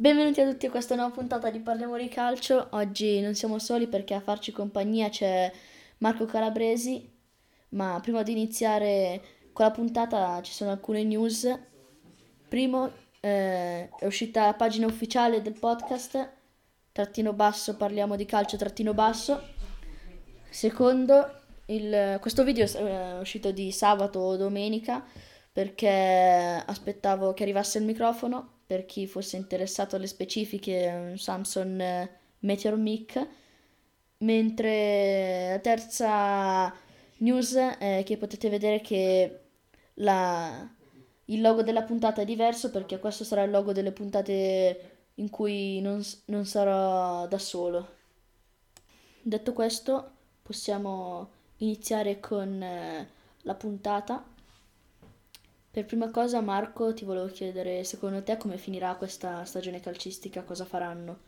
Benvenuti a tutti a questa nuova puntata di Parliamo di Calcio. Oggi non siamo soli perché a farci compagnia c'è Marco Calabresi, ma prima di iniziare con la puntata ci sono alcune news. Primo, eh, è uscita la pagina ufficiale del podcast, trattino basso, parliamo di calcio, trattino basso. Secondo, il, questo video è uscito di sabato o domenica perché aspettavo che arrivasse il microfono per chi fosse interessato alle specifiche, un Samsung eh, Meteor Mic, mentre la terza news è che potete vedere che la, il logo della puntata è diverso perché questo sarà il logo delle puntate in cui non, non sarò da solo. Detto questo, possiamo iniziare con eh, la puntata. Per prima cosa, Marco, ti volevo chiedere, secondo te come finirà questa stagione calcistica? Cosa faranno?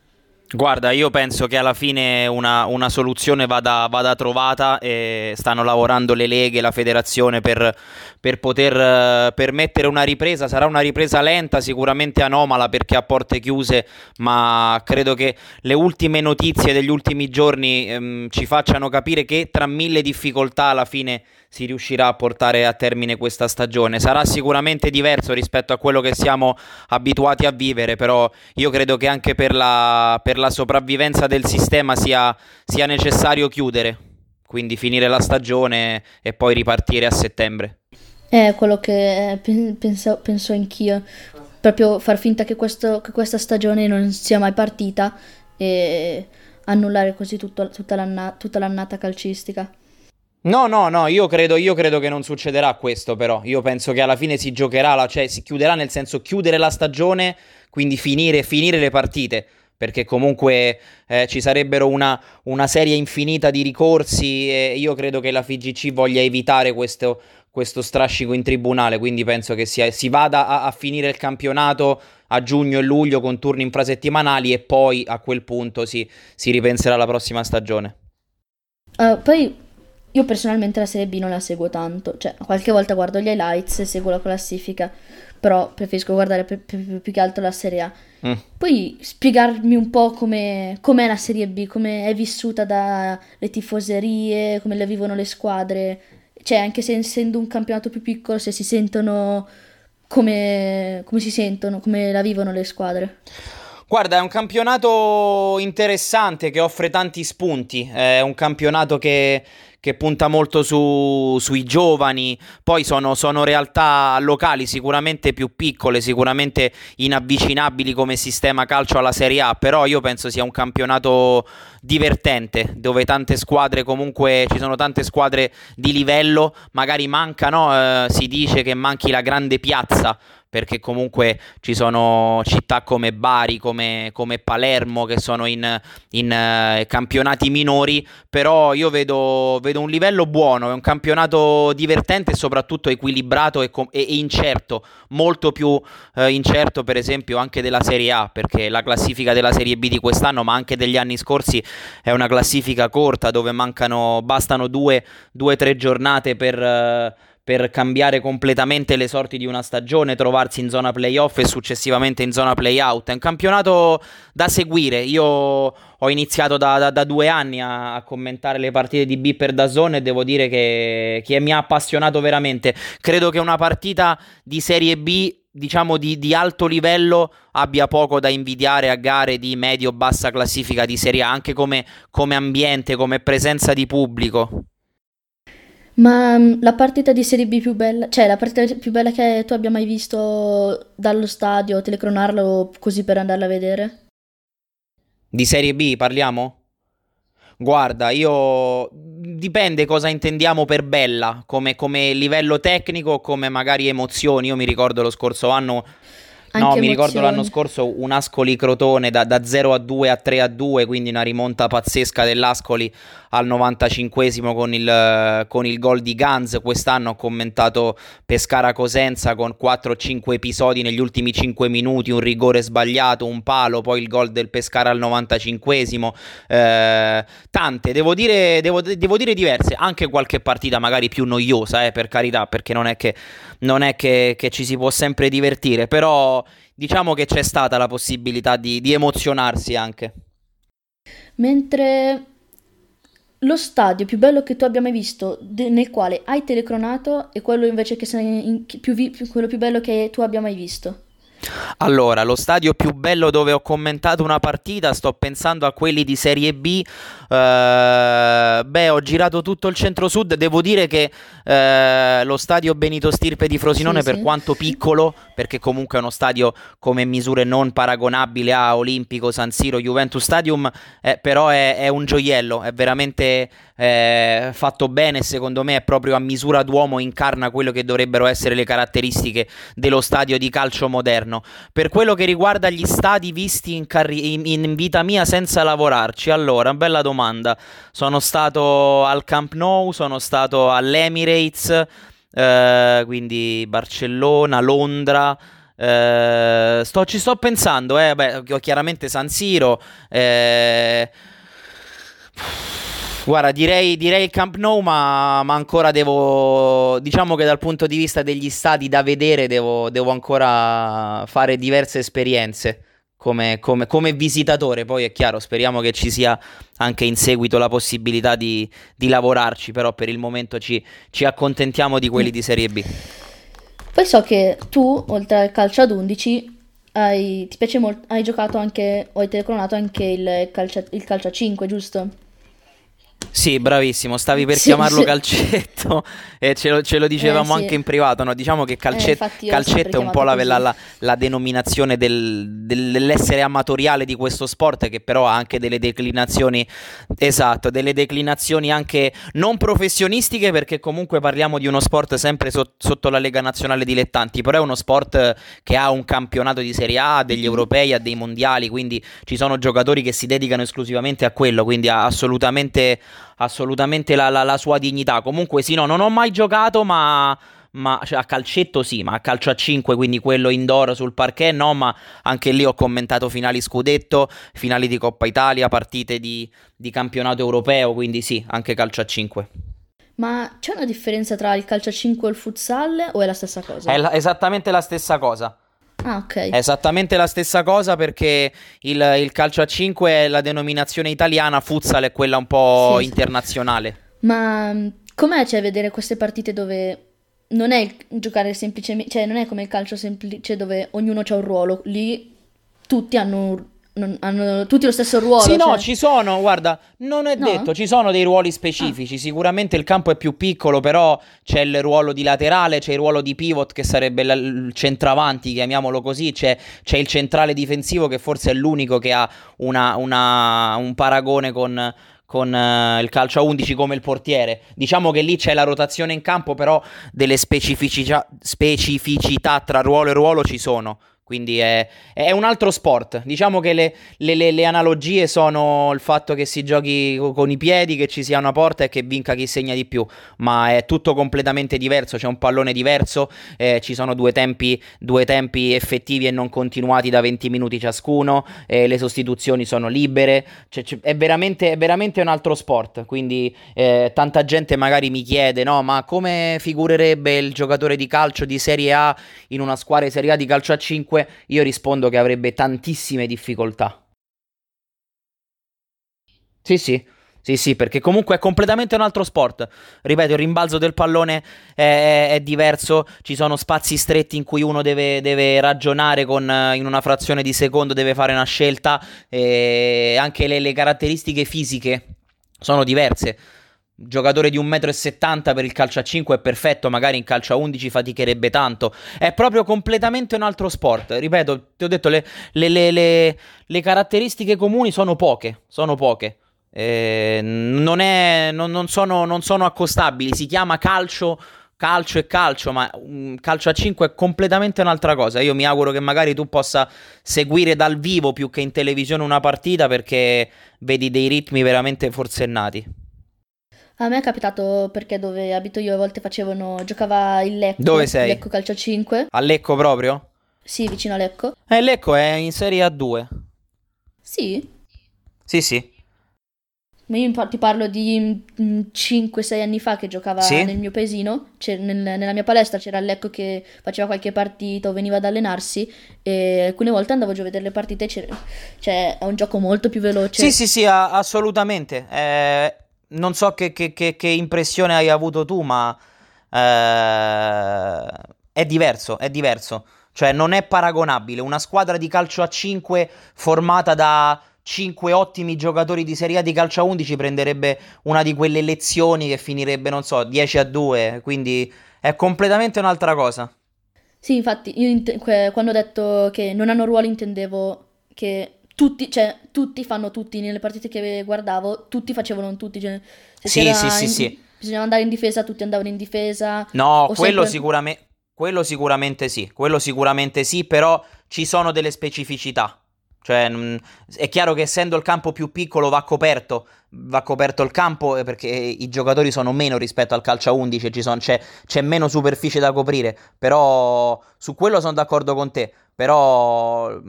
Guarda, io penso che alla fine una, una soluzione vada, vada, trovata e stanno lavorando le leghe, la federazione per, per poter uh, permettere una ripresa. Sarà una ripresa lenta, sicuramente anomala perché a porte chiuse, ma credo che le ultime notizie degli ultimi giorni um, ci facciano capire che tra mille difficoltà alla fine si riuscirà a portare a termine questa stagione. Sarà sicuramente diverso rispetto a quello che siamo abituati a vivere, però io credo che anche per la, per la sopravvivenza del sistema sia, sia necessario chiudere, quindi finire la stagione e poi ripartire a settembre. È quello che penso, penso anch'io, proprio far finta che, questo, che questa stagione non sia mai partita e annullare così tutto, tutta, l'anna, tutta l'annata calcistica. No, no, no, io credo, io credo, che non succederà questo però, io penso che alla fine si giocherà, la, cioè si chiuderà nel senso chiudere la stagione, quindi finire, finire le partite, perché comunque eh, ci sarebbero una, una, serie infinita di ricorsi e io credo che la FIGC voglia evitare questo, questo strascico in tribunale, quindi penso che sia, si vada a, a finire il campionato a giugno e luglio con turni infrasettimanali e poi a quel punto si, si ripenserà alla prossima stagione. Uh, poi io personalmente la Serie B non la seguo tanto, cioè qualche volta guardo gli highlights e seguo la classifica, però preferisco guardare più, più, più che altro la Serie A. Mm. Puoi spiegarmi un po' come, com'è la Serie B, come è vissuta dalle tifoserie, come la vivono le squadre, cioè anche se essendo un campionato più piccolo, se si sentono come, come si sentono, come la vivono le squadre. Guarda, è un campionato interessante che offre tanti spunti, è un campionato che, che punta molto su, sui giovani, poi sono, sono, realtà locali sicuramente più piccole, sicuramente inavvicinabili come sistema calcio alla Serie A, però io penso sia un campionato divertente, dove tante squadre comunque ci sono tante squadre di livello, magari mancano, eh, si dice che manchi la grande piazza perché comunque ci sono città come Bari, come, come Palermo che sono in, in uh, campionati minori, però io vedo, vedo, un livello buono, è un campionato divertente e soprattutto equilibrato e, com- e incerto, molto più uh, incerto per esempio anche della Serie A, perché la classifica della Serie B di quest'anno, ma anche degli anni scorsi, è una classifica corta dove mancano, bastano due o tre giornate per... Uh, per cambiare completamente le sorti di una stagione, trovarsi in zona playoff e successivamente in zona playout. È un campionato da seguire. Io ho iniziato da, da, da due anni a, a, commentare le partite di B per Dazone e devo dire che, che, mi ha appassionato veramente. Credo che una partita di Serie B diciamo di, di, alto livello abbia poco da invidiare a gare di medio-bassa classifica di Serie A, anche come, come ambiente, come presenza di pubblico. Ma mm, la partita di Serie B più bella, cioè la partita più bella che tu abbia mai visto dallo stadio, telecronarlo così per andarla a vedere? Di Serie B parliamo? Guarda, io dipende cosa intendiamo per bella, come, come livello tecnico, come magari emozioni. Io mi ricordo lo scorso anno anche no, mi ricordo l'anno scorso un Ascoli Crotone da, da, 0 a 2 a 3 a 2, quindi una rimonta pazzesca dell'Ascoli al 95esimo con il, con il gol di Ganz. Quest'anno ho commentato Pescara Cosenza con 4-5 episodi negli ultimi 5 minuti, un rigore sbagliato, un palo, poi il gol del Pescara al 95esimo. Eh, tante, devo dire, devo, devo dire, diverse, anche qualche partita magari più noiosa, eh, per carità, perché non è che, non è che, che ci si può sempre divertire, però diciamo che c'è stata la possibilità di, di emozionarsi anche. Mentre lo stadio più bello che tu abbia mai visto, de- nel quale hai telecronato, è quello invece che sei in- più vi- quello più bello che tu abbia mai visto. Allora, lo stadio più bello dove ho commentato una partita, sto pensando a quelli di Serie B. Uh, beh, ho girato tutto il centro-sud. Devo dire che uh, lo stadio Benito Stirpe di Frosinone, sì, per sì. quanto piccolo, perché comunque è uno stadio come misure non paragonabile a Olimpico, San Siro, Juventus Stadium, eh, però è, è, un gioiello, è veramente eh, fatto bene. Secondo me è proprio a misura d'uomo, incarna quello che dovrebbero essere le caratteristiche dello stadio di calcio moderno governo. Per quello che riguarda gli stati visti in, carri- in, in vita mia senza lavorarci, allora, bella domanda. Sono stato al Camp Nou, sono stato all'Emirates, eh, quindi Barcellona, Londra. Eh, sto, ci sto pensando, eh, beh, chiaramente San Siro. Eh, Guarda, direi, direi il Camp Nou, ma, ma, ancora devo. Diciamo che dal punto di vista degli stati da vedere, devo, devo ancora fare diverse esperienze come, come, come, visitatore. Poi è chiaro, speriamo che ci sia anche in seguito la possibilità di, di lavorarci, però per il momento ci, ci, accontentiamo di quelli di Serie B. Poi so che tu, oltre al calcio ad 11, hai, ti piace molto, hai giocato anche, o hai telecronato anche il calcio, il calcio a 5, giusto? Sì, bravissimo, stavi per sì, chiamarlo sì. calcetto e ce lo, ce lo dicevamo eh, sì. anche in privato, no? diciamo che calcet- eh, calcetto è un po' la, la, la, denominazione del, dell'essere amatoriale di questo sport che però ha anche delle declinazioni, esatto, delle declinazioni anche non professionistiche perché comunque parliamo di uno sport sempre so- sotto la Lega Nazionale Dilettanti, però è uno sport che ha un campionato di Serie A, degli europei, ha dei mondiali, quindi ci sono giocatori che si dedicano esclusivamente a quello, quindi ha assolutamente assolutamente la, la, la, sua dignità. Comunque sì, no, non ho mai giocato, ma, ma cioè, a calcetto sì, ma a calcio a 5, quindi quello indoor sul parquet no, ma anche lì ho commentato finali scudetto, finali di Coppa Italia, partite di, di campionato europeo, quindi sì, anche calcio a 5. Ma c'è una differenza tra il calcio a 5 e il futsal o è la stessa cosa? È la, esattamente la stessa cosa. Ah, ok. È esattamente la stessa cosa perché il, il, calcio a 5 è la denominazione italiana, futsal è quella un po' sì, internazionale. Ma mm, com'è cioè, vedere queste partite dove non è giocare semplicemente, cioè non è come il calcio semplice dove ognuno ha un ruolo, lì tutti hanno un non, hanno tutti lo stesso ruolo. Sì, cioè... no, ci sono, guarda, non è no? detto, ci sono dei ruoli specifici. Ah. Sicuramente il campo è più piccolo, però c'è il ruolo di laterale, c'è il ruolo di pivot che sarebbe il centravanti, chiamiamolo così, c'è, c'è il centrale difensivo che forse è l'unico che ha una, una, un paragone con, con uh, il calcio a 11 come il portiere. Diciamo che lì c'è la rotazione in campo, però delle specificità, specificità tra ruolo e ruolo ci sono. Quindi è, è, un altro sport. Diciamo che le, le, le, le, analogie sono il fatto che si giochi con i piedi, che ci sia una porta e che vinca chi segna di più. Ma è tutto completamente diverso. C'è un pallone diverso, eh, ci sono due tempi, due tempi, effettivi e non continuati da 20 minuti ciascuno. Eh, le sostituzioni sono libere. Cioè, è, veramente, è, veramente, un altro sport. Quindi eh, tanta gente magari mi chiede: no, ma come figurerebbe il giocatore di calcio di Serie A in una squadra di Serie A di calcio a 5? Io rispondo che avrebbe tantissime difficoltà. Sì, sì. Sì, sì, perché comunque è completamente un altro sport. Ripeto, il rimbalzo del pallone è, è diverso, ci sono spazi stretti in cui uno deve, deve ragionare con, in una frazione di secondo, deve fare una scelta anche le, le caratteristiche fisiche sono diverse giocatore di 1,70 m per il calcio a 5 è perfetto, magari in calcio a 11 faticherebbe tanto. È proprio completamente un altro sport. Ripeto, ti ho detto, le, le, le, le caratteristiche comuni sono poche, sono poche. Eh, non, è, non, non, sono, non sono accostabili, si chiama calcio calcio e calcio, ma un calcio a 5 è completamente un'altra cosa. Io mi auguro che magari tu possa seguire dal vivo più che in televisione una partita perché vedi dei ritmi veramente forsennati. A me è capitato perché dove abito io a volte facevano, giocava il Lecco. Dove sei? Lecco Calcio 5. A Lecco proprio? Sì, vicino a Lecco. Eh, Lecco è in Serie A2. Sì? Sì, sì. Ma io ti parlo di 5-6 anni fa che giocava sì? nel mio paesino, nel, nella mia palestra c'era il Lecco che faceva qualche partita o veniva ad allenarsi e alcune volte andavo giù a vedere le partite, cioè è un gioco molto più veloce. Sì, sì, sì, assolutamente. Eh, non so che, che, che, che, impressione hai avuto tu, ma eh, è diverso, è diverso. Cioè non è paragonabile. Una squadra di calcio a 5 formata da 5 ottimi giocatori di Serie A di calcio a 11 prenderebbe una di quelle lezioni che finirebbe, non so, 10 a 2, quindi è completamente un'altra cosa. Sì, infatti, io int- quando ho detto che non hanno ruolo intendevo che tutti, cioè, tutti fanno tutti, nelle partite che guardavo, tutti facevano tutti, cioè, sì, sì, sì, in, sì. Bisognava andare in difesa, tutti andavano in difesa. No, quello sempre... sicuramente... Quello sicuramente sì, quello sicuramente sì, però ci sono delle specificità. Cioè, è chiaro che essendo il campo più piccolo va coperto, va coperto il campo eh, perché i giocatori sono meno rispetto al calcio a 11, sono, c'è, c'è, meno superficie da coprire, però su quello sono d'accordo con te, però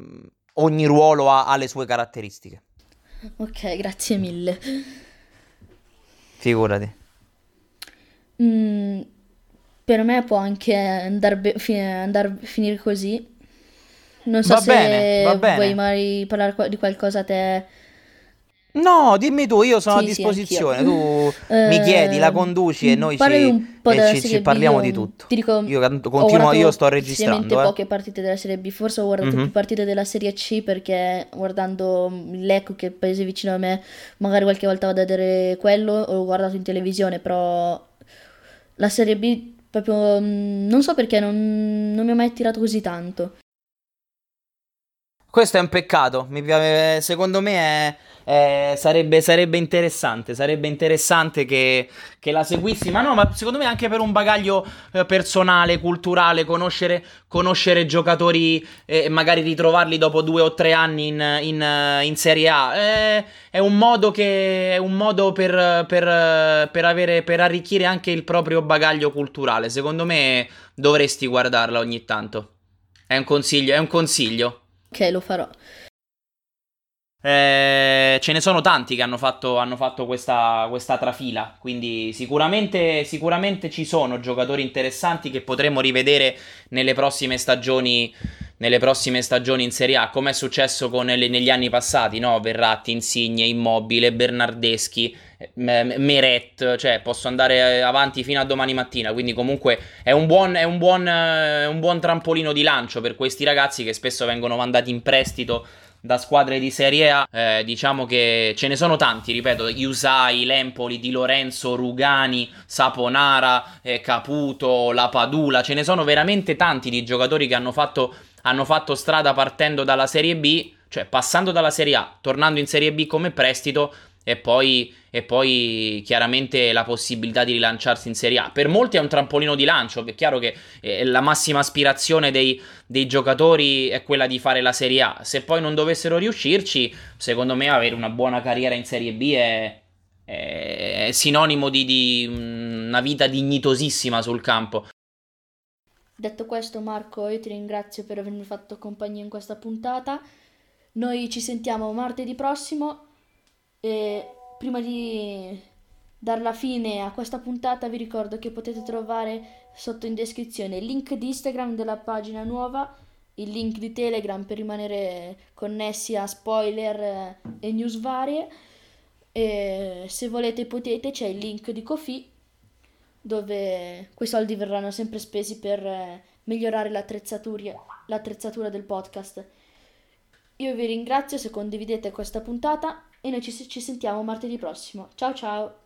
ogni ruolo ha, ha le sue caratteristiche. Ok, grazie mille. Figurati. Mm, per me può anche andare be- fi- andar- finire così non so va se bene, bene. vuoi mai parlare di qualcosa a te. No, dimmi tu, io sono sì, a disposizione. Sì, tu uh, mi chiedi, la conduci e noi ci, e ci, ci parliamo di tutto. Ti dico, io continuo, io sto registrando. Ho eh. poche partite della Serie B, forse ho guardato mm-hmm. più partite della Serie C perché guardando il Lecco, che è il paese vicino a me, magari qualche volta vado a vedere quello, ho guardato in televisione, però la Serie B proprio mm, non so perché non, non mi ha mai attirato così tanto. Questo è un peccato, secondo me è, è, sarebbe, sarebbe, interessante, sarebbe interessante che, che, la seguissi, ma no, ma secondo me anche per un bagaglio eh, personale, culturale, conoscere, conoscere giocatori e magari ritrovarli dopo due o tre anni in, in, in Serie A, è, un modo, che, è un modo per, per, per, avere, per arricchire anche il proprio bagaglio culturale, secondo me dovresti guardarla ogni tanto, è un consiglio, è un consiglio. Ok, lo farò. Eh, ce ne sono tanti che hanno fatto, hanno fatto questa, questa, trafila, quindi sicuramente, sicuramente, ci sono giocatori interessanti che potremo rivedere nelle prossime stagioni, nelle prossime stagioni in Serie A, come è successo con, negli anni passati, no? Verratti, Insigne, Immobile, Bernardeschi, Meret, cioè posso andare avanti fino a domani mattina, quindi comunque è un buon, è un buon, eh, un buon trampolino di lancio per questi ragazzi che spesso vengono mandati in prestito da squadre di Serie A, eh, diciamo che ce ne sono tanti, ripeto, Iusai, Lempoli, Di Lorenzo, Rugani, Saponara, eh, Caputo, La Padula, ce ne sono veramente tanti di giocatori che hanno fatto, hanno fatto strada partendo dalla Serie B, cioè passando dalla Serie A, tornando in Serie B come prestito e poi, e poi, chiaramente la possibilità di rilanciarsi in Serie A. Per molti è un trampolino di lancio, è chiaro che eh, la massima aspirazione dei, dei, giocatori è quella di fare la Serie A. Se poi non dovessero riuscirci, secondo me avere una buona carriera in Serie B è, è sinonimo di, di una vita dignitosissima sul campo. Detto questo, Marco, io ti ringrazio per avermi fatto compagnia in questa puntata. Noi ci sentiamo martedì prossimo e prima di dar la fine a questa puntata vi ricordo che potete trovare sotto in descrizione il link di Instagram della pagina nuova, il link di Telegram per rimanere connessi a spoiler e news varie. E se volete potete c'è il link di Kofi dove quei soldi verranno sempre spesi per eh, migliorare l'attrezzatura, l'attrezzatura del podcast. Io vi ringrazio se condividete questa puntata e noi ci, ci sentiamo martedì prossimo. Ciao ciao!